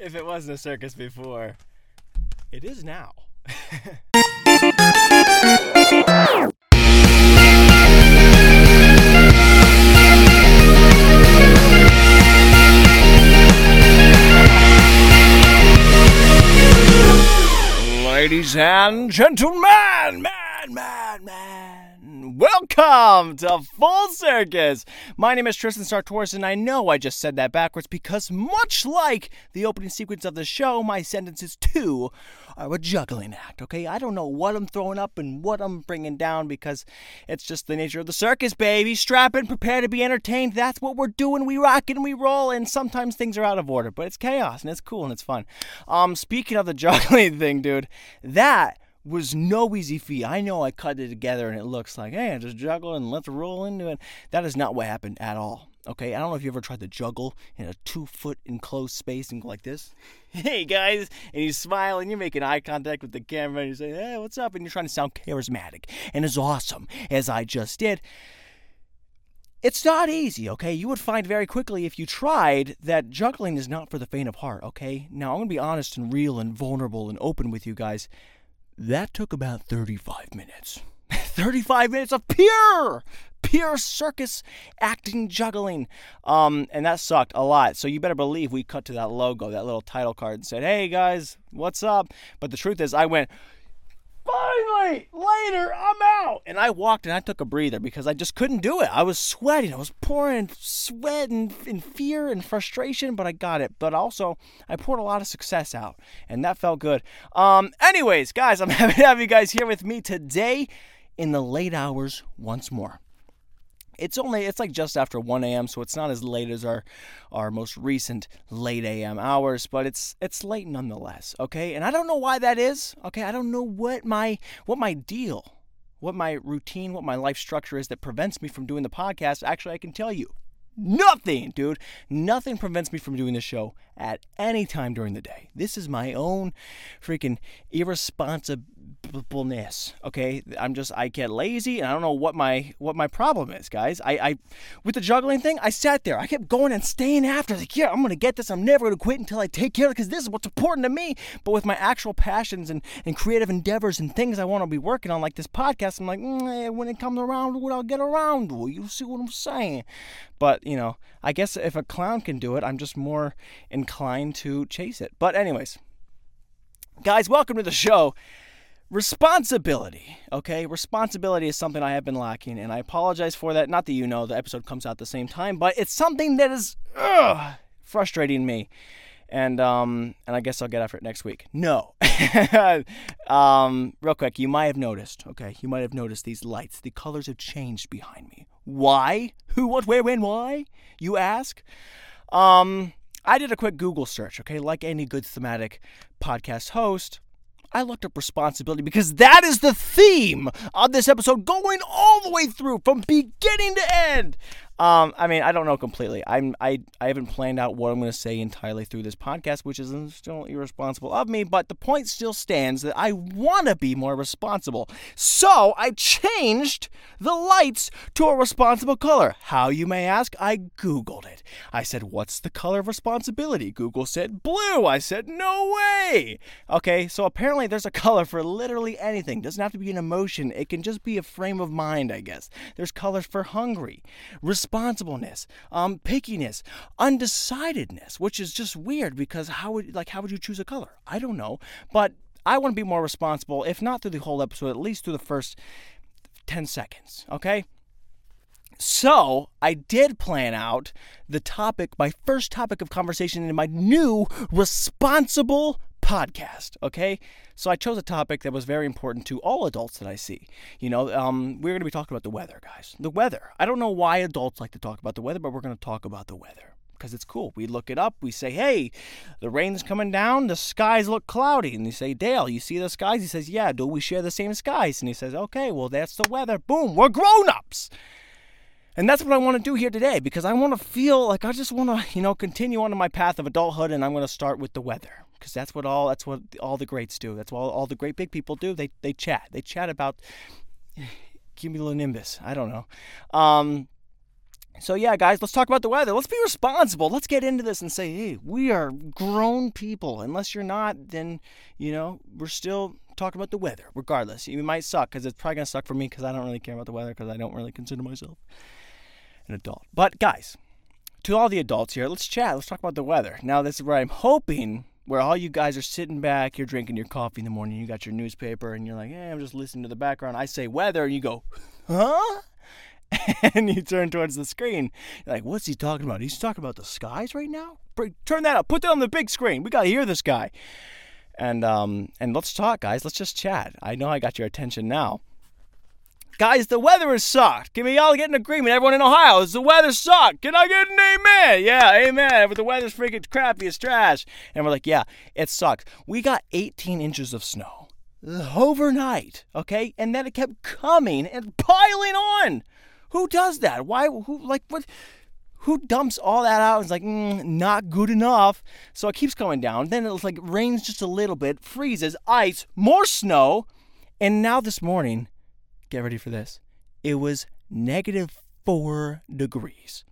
if it wasn't a circus before, it is now. Ladies and gentlemen, man, man, man, welcome to Full Circus. My name is Tristan Sartoris, and I know I just said that backwards because, much like the opening sequence of the show, my sentences too are a juggling act. Okay, I don't know what I'm throwing up and what I'm bringing down because it's just the nature of the circus, baby. Strap in, prepare to be entertained. That's what we're doing. We rock and we roll, and sometimes things are out of order, but it's chaos and it's cool and it's fun. Um, speaking of the juggling thing, dude, that was no easy feat. I know I cut it together and it looks like, hey, I just juggle and let's roll into it. That is not what happened at all. Okay, I don't know if you ever tried to juggle in a two foot enclosed space and go like this. Hey guys, and you smile and you're making eye contact with the camera and you say, hey, what's up? And you're trying to sound charismatic and as awesome as I just did. It's not easy, okay? You would find very quickly if you tried that juggling is not for the faint of heart, okay? Now, I'm gonna be honest and real and vulnerable and open with you guys. That took about 35 minutes. 35 minutes of pure, pure circus acting juggling. Um, and that sucked a lot. So you better believe we cut to that logo, that little title card, and said, hey guys, what's up? But the truth is, I went, finally, later, I'm out. And I walked and I took a breather because I just couldn't do it. I was sweating. I was pouring sweat and, and fear and frustration, but I got it. But also, I poured a lot of success out, and that felt good. Um, anyways, guys, I'm happy to have you guys here with me today in the late hours once more it's only it's like just after 1 a.m so it's not as late as our our most recent late a.m hours but it's it's late nonetheless okay? And i don't know why that is okay? I don't know what my what my deal what my routine what my life structure is that prevents me from doing the podcast. Actually i can tell you nothing dude. Nothing prevents me from doing the show at any time during the day. This is my own freaking okay? I'm just i get lazy and i don't know what my what my problem is guys. I i with the juggling thing i sat there. I kept going and staying after like yeah i'm gonna get this. I'm never gonna quit until i take care of it because this is what's important to me. But with my actual passions and and creative endeavors and things i want to be working on like this podcast i'm like mm, when it comes around it i'll get around to you see what i'm saying? But you know i guess if a clown can do it i'm just more inclined to chase it. But anyways guys welcome to the show responsibility okay? Responsibility is something i have been lacking and i apologize for that. Not that you know the episode comes out at the same time but it's something that is ugh, frustrating me. And um and i guess i'll get after it next week. No. Um real quick you might have noticed okay? You might have noticed these lights the colors have changed behind me. Why? Who what where when why you ask? Um i did a quick google search okay? Like any good thematic podcast host I looked up responsibility because that is the theme of this episode going all the way through from beginning to end. Um, I mean, I don't know completely. I'm I I haven't planned out what I'm going to say entirely through this podcast, which is still irresponsible of me. But the point still stands that I want to be more responsible. So I changed the lights to a responsible color. How you may ask? I googled it. I said, "What's the color of responsibility?" Google said blue. I said, "No way." Okay, so apparently there's a color for literally anything. It doesn't have to be an emotion. It can just be a frame of mind, I guess. There's colors for hungry responsibleness, um, pickiness, undecidedness, which is just weird because how would like how would you choose a color? I don't know, but I want to be more responsible, if not through the whole episode, at least through the first ten seconds. Okay. So, I did plan out the topic, my first topic of conversation in my new responsible podcast. Okay, so I chose a topic that was very important to all adults that I see. You know, um, we're going to be talking about the weather, guys. The weather. I don't know why adults like to talk about the weather, but we're going to talk about the weather because it's cool. We look it up. We say, "Hey, the rain's coming down. The skies look cloudy." And you say, "Dale, you see the skies?" He says, "Yeah." Do we share the same skies? And he says, "Okay, well, that's the weather." Boom. We're grown-ups. And that's what I want to do here today because I want to feel like I just want to, you know, continue on my path of adulthood and I'm going to start with the weather because that's what all that's what all the greats do. That's what all, all the great big people do. They they chat. They chat about cumulonimbus. I don't know. Um, So yeah, guys, let's talk about the weather. Let's be responsible. Let's get into this and say, hey, we are grown people. Unless you're not, then you know we're still talking about the weather. Regardless, it might suck because it's probably gonna suck for me because I don't really care about the weather because I don't really consider myself an adult. But guys, to all the adults here, let's chat. Let's talk about the weather. Now, this is where I'm hoping where all you guys are sitting back, you're drinking your coffee in the morning, you got your newspaper, and you're like, hey, I'm just listening to the background. I say weather, and you go, huh? and you turn towards the screen. You're like, what's he talking about? He's talking about the skies right now? Turn that up. Put that on the big screen. We got to hear this guy. And um and let's talk, guys. Let's just chat. I know I got your attention now. Guys, the weather has sucked. Can we all get an agreement? Everyone in Ohio, is the weather sucked? Can I get an amen? Yeah, amen. But the weather's freaking crappy. It's trash. And we're like, yeah, it sucks. We got 18 inches of snow overnight, okay? And then it kept coming and piling on. Who does that? Why? Who like what? Who dumps all that out? It's like mm, not good enough. So it keeps coming down. Then it it's like rains just a little bit, freezes, ice, more snow, and now this morning, get ready for this. It was negative four degrees.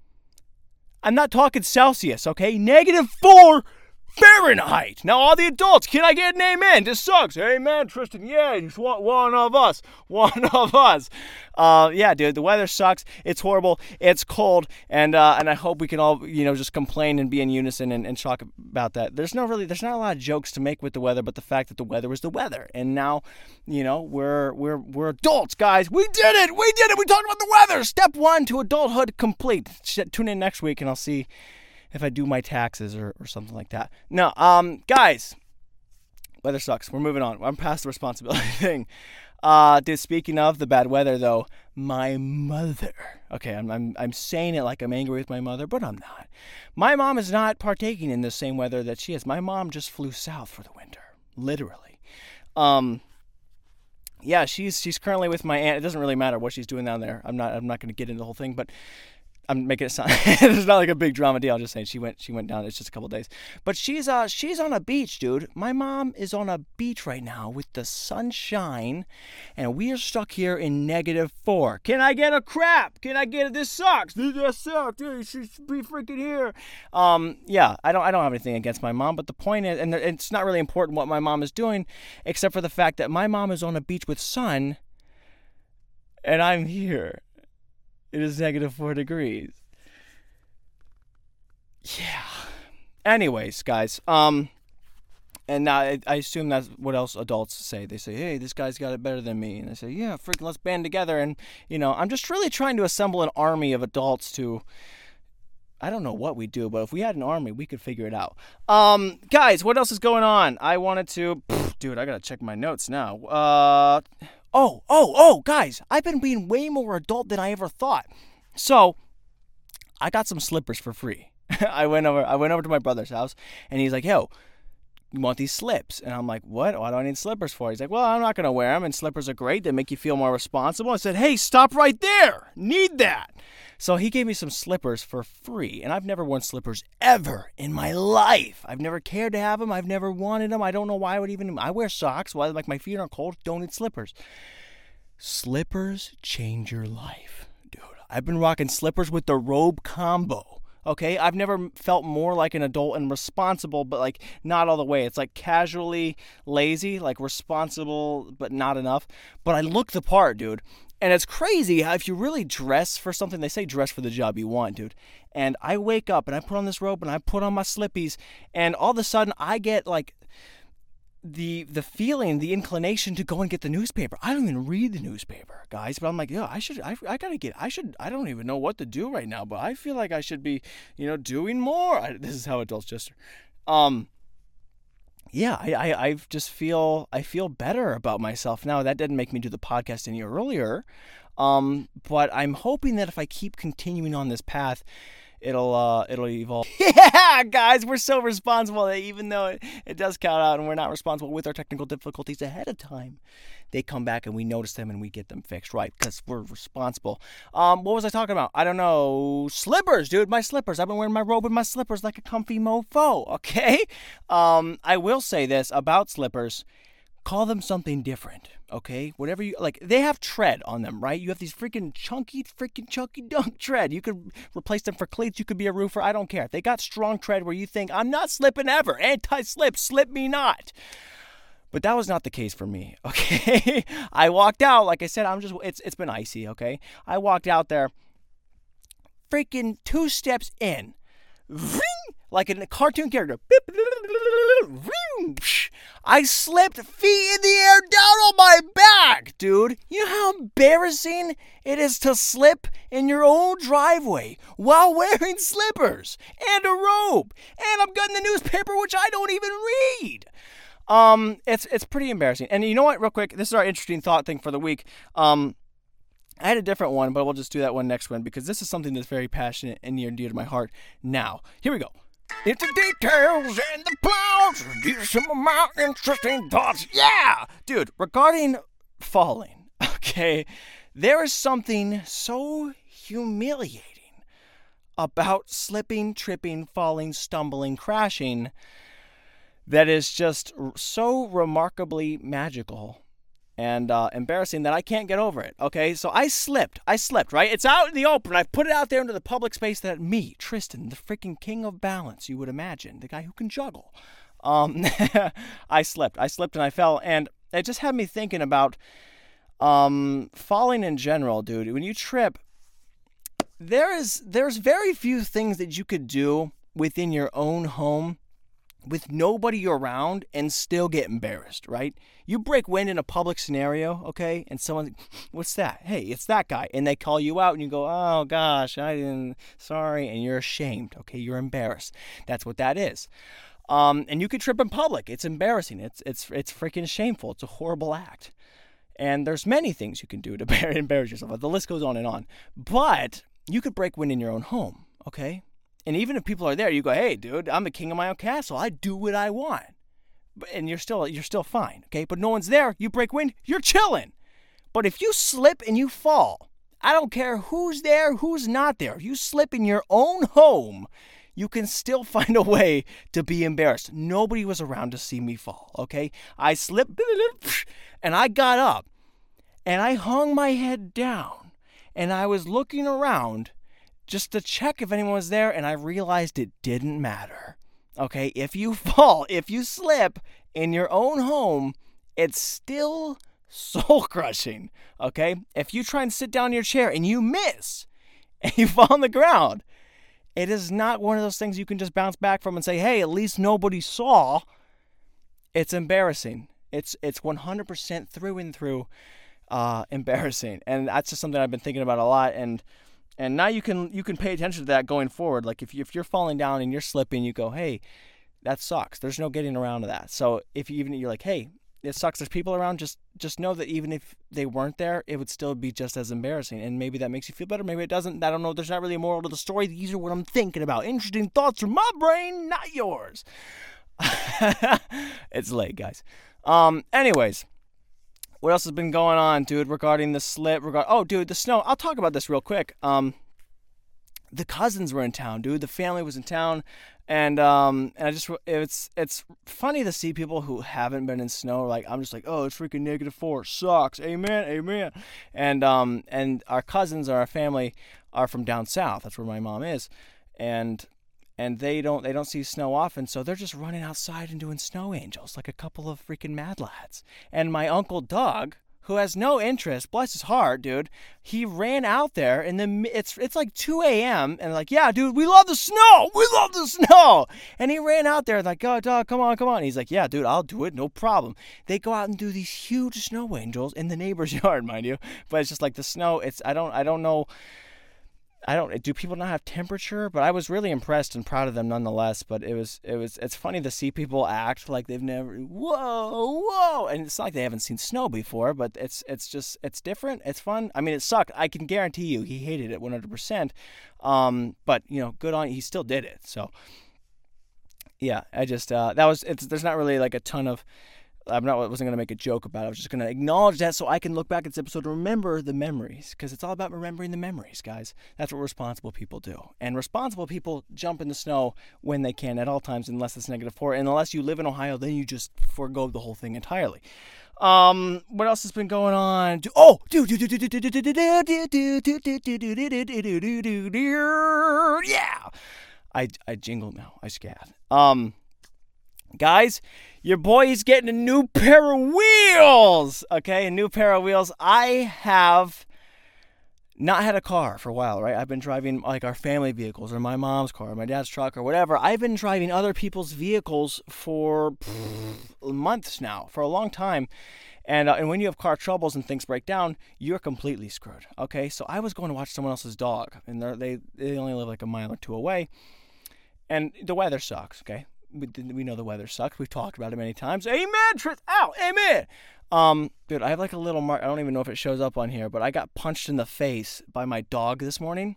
I'm not talking Celsius, okay? Negative four Fahrenheit. Now, all the adults, can I get an amen? This sucks. Amen, Tristan. Yeah, just one, one of us. One of us. Uh, yeah, dude, the weather sucks. It's horrible. It's cold, and uh, and I hope we can all, you know, just complain and be in unison and, and talk about that. There's no really, there's not a lot of jokes to make with the weather, but the fact that the weather was the weather, and now, you know, we're we're we're adults, guys. We did it. We did it. We talked about the weather. Step one to adulthood complete. Tune in next week, and I'll see if I do my taxes or, or something like that. No, um, guys, weather sucks. We're moving on. I'm past the responsibility thing. Uh, dude, speaking of the bad weather, though, my mother. Okay, I'm, I'm, I'm saying it like I'm angry with my mother, but I'm not. My mom is not partaking in the same weather that she is. My mom just flew south for the winter, literally. Um, yeah, she's she's currently with my aunt. It doesn't really matter what she's doing down there. I'm not I'm not going to get into the whole thing, but I'm making it sound it's not like a big drama deal. I'm just saying she went she went down. It's just a couple days, but she's uh she's on a beach, dude. My mom is on a beach right now with the sunshine, and we are stuck here in negative four. Can I get a crap? Can I get it? This sucks. This sucks. Dude, you should be freaking here. Um, yeah, I don't I don't have anything against my mom, but the point is, and it's not really important what my mom is doing, except for the fact that my mom is on a beach with sun, and I'm here it is negative four degrees. Yeah. Anyways, guys, um, and now I, I, assume that's what else adults say. They say, "Hey, this guy's got it better than me," and I say, "Yeah, freaking, let's band together." And you know, I'm just really trying to assemble an army of adults to. I don't know what we do, but if we had an army, we could figure it out. Um, guys, what else is going on? I wanted to, pff, dude. I gotta check my notes now. Uh, oh, oh, oh, guys, I've been being way more adult than I ever thought. So, I got some slippers for free. I went over I went over to my brother's house and he's like, "Yo, you want these slips?" And I'm like, "What? Why do I need slippers for?" He's like, "Well, I'm not going to wear them and slippers are great. They make you feel more responsible." I said, "Hey, stop right there. Need that." So he gave me some slippers for free, and I've never worn slippers ever in my life. I've never cared to have them. I've never wanted them. I don't know why I would even. I wear socks. Why? Like my feet aren't cold. Don't need slippers. Slippers change your life, dude. I've been rocking slippers with the robe combo. Okay, I've never felt more like an adult and responsible, but like not all the way. It's like casually lazy, like responsible, but not enough. But I look the part, dude. And it's crazy how if you really dress for something, they say dress for the job you want, dude. And I wake up and I put on this robe and I put on my slippies, and all of a sudden I get like the the feeling, the inclination to go and get the newspaper. I don't even read the newspaper, guys, but I'm like, yeah, I should, I, I gotta get, I should, I don't even know what to do right now, but I feel like I should be, you know, doing more. I, this is how adults just, um, yeah, I, I, I just feel I feel better about myself now. That didn't make me do the podcast any earlier, um, but I'm hoping that if I keep continuing on this path, it'll uh, it'll evolve. yeah, guys, we're so responsible that even though it, it does count out and we're not responsible with our technical difficulties ahead of time, they come back and we notice them and we get them fixed right because we're responsible. Um, what was I talking about? I don't know. Slippers, dude, my slippers. I've been wearing my robe and my slippers like a comfy mofo. Okay. Um, I will say this about slippers. Call them something different. Okay, whatever you like, they have tread on them, right? You have these freaking chunky, freaking chunky dunk tread. You could replace them for cleats. You could be a roofer. I don't care. They got strong tread where you think I'm not slipping ever. Anti-slip, slip me not. But that was not the case for me. Okay, I walked out. Like I said, I'm just. It's it's been icy. Okay, I walked out there. Freaking two steps in like a cartoon character. I slipped feet in the air down on my back, dude. You know how embarrassing it is to slip in your own driveway while wearing slippers and a robe, and I'm getting the newspaper, which I don't even read. Um, it's it's pretty embarrassing. And you know what? Real quick, this is our interesting thought thing for the week. Um, I had a different one, but we'll just do that one next one because this is something that's very passionate and near and dear to my heart. Now, here we go. It's the details and the plows. These some of my interesting thoughts. Yeah, dude. Regarding falling, okay, there is something so humiliating about slipping, tripping, falling, stumbling, crashing that is just so remarkably magical and uh, embarrassing that I can't get over it. Okay, so I slipped. I slipped, right? It's out in the open. I put it out there into the public space that me, Tristan, the freaking king of balance, you would imagine, the guy who can juggle. Um, I slipped. I slipped and I fell. And it just had me thinking about um, falling in general, dude. When you trip, there is there's very few things that you could do within your own home with nobody around and still get embarrassed, right? You break wind in a public scenario, okay, and someone, what's that? Hey, it's that guy, and they call you out, and you go, oh gosh, I didn't, sorry, and you're ashamed, okay, you're embarrassed. That's what that is. Um, and you could trip in public. It's embarrassing. It's it's it's freaking shameful. It's a horrible act. And there's many things you can do to embarrass yourself. The list goes on and on. But you could break wind in your own home, okay? And even if people are there, you go, "Hey, dude, I'm the king of my own castle. I do what I want." And you're still you're still fine, okay? But no one's there. You break wind, you're chilling. But if you slip and you fall, I don't care who's there, who's not there. If you slip in your own home, you can still find a way to be embarrassed. Nobody was around to see me fall, okay? I slipped and I got up and I hung my head down and I was looking around just to check if anyone was there, and I realized it didn't matter. Okay, if you fall, if you slip in your own home, it's still soul crushing. Okay, if you try and sit down in your chair and you miss and you fall on the ground, it is not one of those things you can just bounce back from and say, "Hey, at least nobody saw." It's embarrassing. It's it's 100% through and through uh, embarrassing, and that's just something I've been thinking about a lot. And and now you can you can pay attention to that going forward. Like if, you, if you're falling down and you're slipping you go hey that sucks. There's no getting around to that. So if you even you're like hey it sucks. There's people around just just know that even if they weren't there it would still be just as embarrassing. And maybe that makes you feel better. Maybe it doesn't. I don't know. There's not really a moral to the story. These are what i'm thinking about. Interesting thoughts from my brain not yours. It's late guys. Um anyways what else has been going on, dude, regarding the slip? Regard oh, dude, the snow. I'll talk about this real quick. Um, the cousins were in town, dude. The family was in town, and um, and I just it's it's funny to see people who haven't been in snow. Like I'm just like, oh, it's freaking negative four, sucks. Amen, amen. And um, and our cousins or our family are from down south. That's where my mom is, and and they don't they don't see snow often, so they're just running outside and doing snow angels like a couple of freaking mad lads. And my uncle Doug, who has no interest, bless his heart, dude, he ran out there and then it's it's like 2 a.m. and like, yeah, dude, we love the snow, we love the snow, and he ran out there like, oh, Doug, come on, come on. And he's like, yeah, dude, I'll do it, no problem. They go out and do these huge snow angels in the neighbor's yard, mind you, but it's just like the snow. It's I don't I don't know I don't do people not have temperature, but I was really impressed and proud of them nonetheless. But it was it was it's funny to see people act like they've never whoa whoa, and it's not like they haven't seen snow before, but it's it's just it's different. It's fun. I mean, it sucked. I can guarantee you, he hated it 100. Um, percent But you know, good on he still did it. So yeah, I just uh, that was it's there's not really like a ton of I'm not wasn't gonna make a joke about it. I was just gonna acknowledge that so I can look back at this episode and remember the memories because it's all about remembering the memories, guys. That's what responsible people do. And responsible people jump in the snow when they can at all times, unless it's negative four. And unless you live in Ohio, then you just forego the whole thing entirely. Um, what else has been going on? Oh, do yeah. I I jingle now. I scat. Um, guys, your boy is getting a new pair of wheels. Okay, a new pair of wheels. I have not had a car for a while, right? I've been driving like our family vehicles or my mom's car, or my dad's truck, or whatever. I've been driving other people's vehicles for months now, for a long time. And, uh, and when you have car troubles and things break down, you're completely screwed. Okay, so I was going to watch someone else's dog, and they they only live like a mile or two away, and the weather sucks. Okay, we, know the weather sucks. We've talked about it many times. Amen, Tris. Ow, amen. Um, dude, I have like a little mark. I don't even know if it shows up on here, but I got punched in the face by my dog this morning.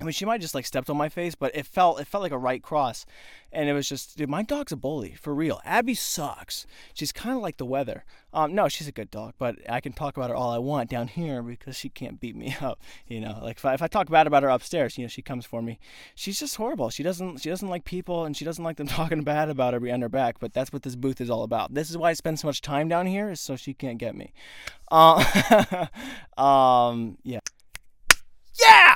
I mean, she might just like stepped on my face, but it felt it felt like a right cross, and it was just, dude, my dog's a bully for real. Abby sucks. She's kind of like the weather. Um, no, she's a good dog, but I can talk about her all I want down here because she can't beat me up. You know, like if I, if I talk bad about her upstairs, you know, she comes for me. She's just horrible. She doesn't she doesn't like people, and she doesn't like them talking bad about her behind her back. But that's what this booth is all about. This is why I spend so much time down here, is so she can't get me. Uh, um, yeah. Yeah!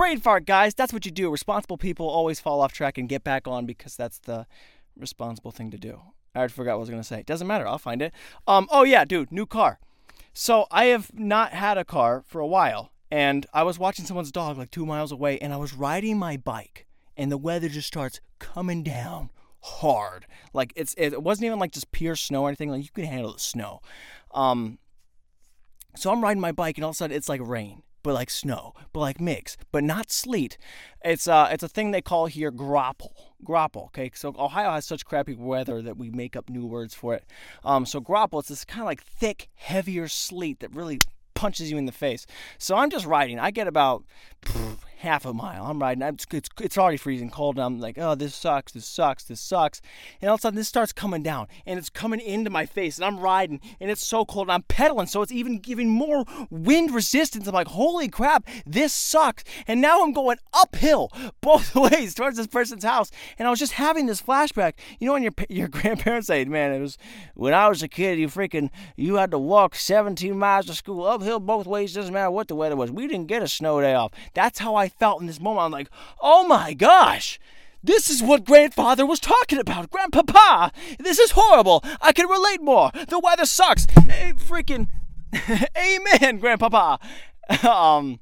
Brain fart, guys. That's what you do. Responsible people always fall off track and get back on because that's the responsible thing to do. I forgot what I was gonna say. Doesn't matter. I'll find it. Um. Oh yeah, dude. New car. So I have not had a car for a while, and I was watching someone's dog like two miles away, and I was riding my bike, and the weather just starts coming down hard. Like it's it wasn't even like just pure snow or anything. Like you could handle the snow. Um. So I'm riding my bike, and all of a sudden it's like rain but like snow, but like mix, but not sleet. It's uh, it's a thing they call here graupel. Graupel. Okay, so Ohio has such crappy weather that we make up new words for it. Um, so graupel, it's this kind of like thick, heavier sleet that really punches you in the face. So I'm just riding. I get about half a mile. I'm riding. It's, it's already freezing cold. And I'm like, oh, this sucks. This sucks. This sucks. And all of a sudden, this starts coming down and it's coming into my face. And I'm riding and it's so cold. And I'm pedaling. So it's even giving more wind resistance. I'm like, holy crap, this sucks. And now I'm going uphill both ways towards this person's house. And I was just having this flashback. You know, when your, your grandparents say, man, it was when I was a kid, you freaking, you had to walk 17 miles to school uphill both ways. Doesn't matter what the weather was. We didn't get a snow day off. That's how I felt in this moment. I'm like, oh my gosh. This is what grandfather was talking about. Grandpapa, this is horrible. I can relate more. The weather sucks. Hey, freaking amen, grandpapa. um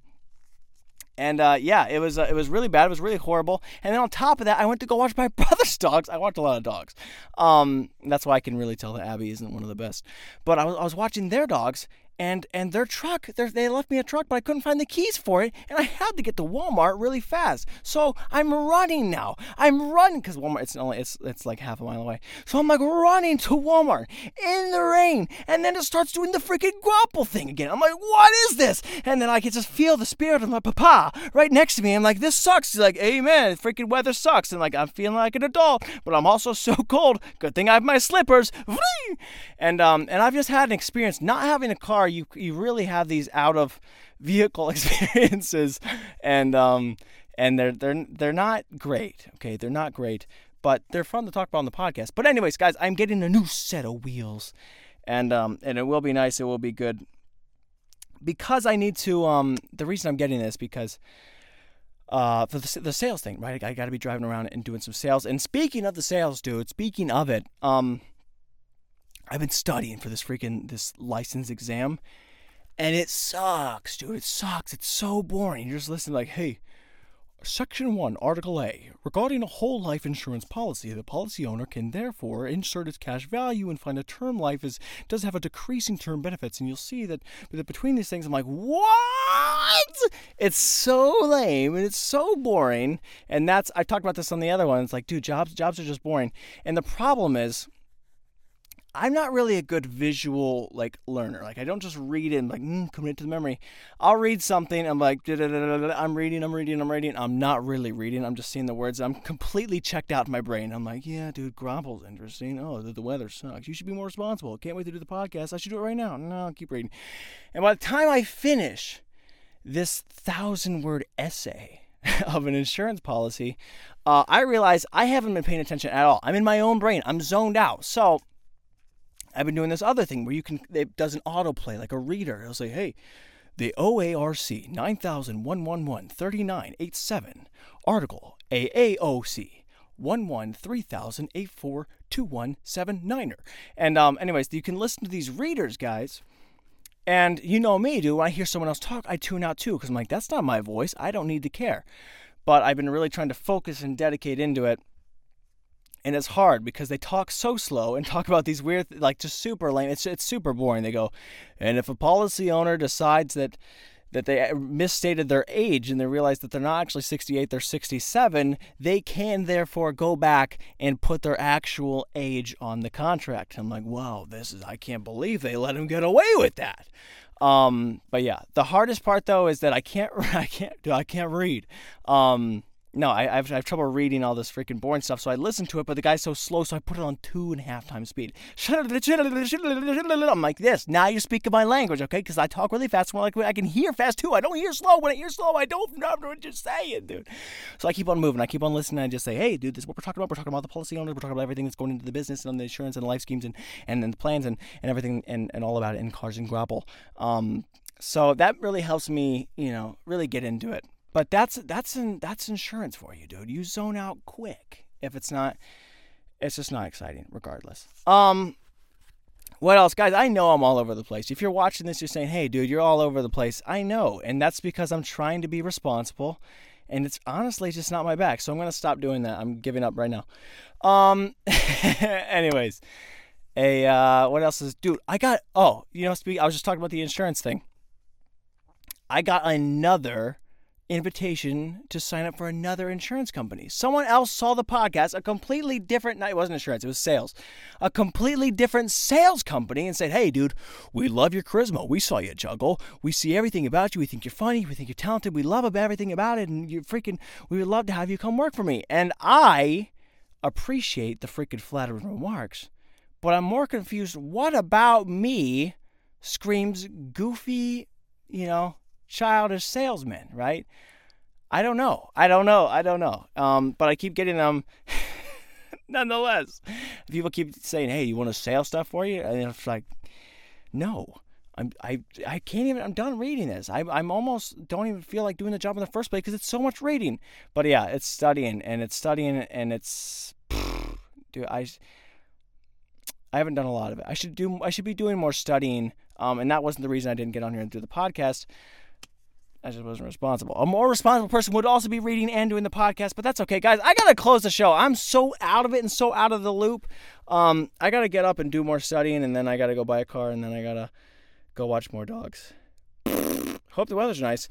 and uh, yeah, it was uh, it was really bad. It was really horrible. And then on top of that, I went to go watch my brother's dogs. I watched a lot of dogs. Um, that's why I can really tell that Abby isn't one of the best. But I was, I was watching their dogs, and and their truck they left me a truck but i couldn't find the keys for it and i had to get to walmart really fast. So i'm running now. I'm running because walmart it's only it's it's like half a mile away. So i'm like running to walmart in the rain and then it starts doing the freaking graupel thing again. I'm like what is this? And then i can just feel the spirit of my papa right next to me. I'm like this sucks. He's like amen. Freaking weather sucks. And like i'm feeling like an adult but i'm also so cold. Good thing i have my slippers. And um and i've just had an experience not having a car you you really have these out of vehicle experiences, and um, and they're they're they're not great. Okay, they're not great, but they're fun to talk about on the podcast. But anyways, guys, I'm getting a new set of wheels, and um, and it will be nice. It will be good because I need to. Um, the reason I'm getting this because uh, for the, the sales thing, right? I got to be driving around and doing some sales. And speaking of the sales, dude, speaking of it, um, I've been studying for this freaking this license exam, and it sucks, dude. It sucks. It's so boring. You're just listening like, hey, Section 1, Article A. Regarding a whole life insurance policy, the policy owner can therefore insert its cash value and find a term life is does have a decreasing term benefits. And you'll see that, that between these things, I'm like, what? It's so lame and it's so boring. And that's I talked about this on the other one. It's like, dude, jobs jobs are just boring. And the problem is I'm not really a good visual like learner. Like I don't just read it and like mm, commit to the memory. I'll read something. I'm like I'm reading. I'm reading. I'm reading. I'm not really reading. I'm just seeing the words. I'm completely checked out in my brain. I'm like, yeah, dude, Graupel's interesting. Oh, the, the weather sucks. You should be more responsible. Can't wait to do the podcast. I should do it right now. No, I'll keep reading. And by the time I finish this thousand word essay of an insurance policy, uh, I realize I haven't been paying attention at all. I'm in my own brain. I'm zoned out. So I've been doing this other thing where you can it does an autoplay like a reader. It'll say, "Hey, the OARC 9111 3987 article AAOC 113,0842179er." And um anyways, you can listen to these readers, guys. And you know me, dude. When I hear someone else talk, I tune out too because I'm like, that's not my voice. I don't need to care. But I've been really trying to focus and dedicate into it and it's hard because they talk so slow and talk about these weird like just super lame it's it's super boring. They go and if a policy owner decides that that they misstated their age and they realize that they're not actually 68 they're 67 they can therefore go back and put their actual age on the contract. I'm like wow this is i can't believe they let him get away with that. Um but yeah the hardest part though is that i can't i can't do i can't read. Um no, I, I, have, I have trouble reading all this freaking boring stuff, so I listen to it, but the guy's so slow, so I put it on two and a half times speed. I'm like this. Now you're speaking my language, okay? Because I talk really fast. When I can hear fast too. I don't hear slow. When I hear slow, I don't know what you're saying, dude. So I keep on moving. I keep on listening. I just say, hey, dude, this is what we're talking about. We're talking about the policy owners. We're talking about everything that's going into the business and the insurance and the life schemes and, and, and the plans and, and everything and, and all about it in cars and graupel. Um, so that really helps me, you know, really get into it. But that's that's in, that's insurance for you, dude. You zone out quick if it's not. It's just not exciting, regardless. Um, what else, guys? I know I'm all over the place. If you're watching this, you're saying, "Hey, dude, you're all over the place." I know, and that's because I'm trying to be responsible, and it's honestly just not my back. So I'm gonna stop doing that. I'm giving up right now. Um, anyways, a uh, what else is, dude? I got. Oh, you know, speak. I was just talking about the insurance thing. I got another invitation to sign up for another insurance company. Someone else saw the podcast, a completely different, night it wasn't insurance, it was sales, a completely different sales company and said, Hey, dude, we love your charisma. We saw you juggle. We see everything about you. We think you're funny. We think you're talented. We love everything about it. And you're freaking, we would love to have you come work for me. And I appreciate the freaking flattering remarks, but I'm more confused. What about me screams goofy, you know, childish salesman, right? I don't know. I don't know. I don't know. Um, but I keep getting them. nonetheless, people keep saying, "Hey, you want to sell stuff for you?" And it's like, no. I'm, I I can't even. I'm done reading this. I I'm almost don't even feel like doing the job in the first place because it's so much reading. But yeah, it's studying and it's studying and it's, dude. I I haven't done a lot of it. I should do. I should be doing more studying. Um, and that wasn't the reason I didn't get on here and do the podcast. I just wasn't responsible. A more responsible person would also be reading and doing the podcast, but that's okay, guys. I gotta close the show. I'm so out of it and so out of the loop. Um, I gotta get up and do more studying, and then I gotta go buy a car, and then I gotta go watch more dogs. Hope the weather's nice.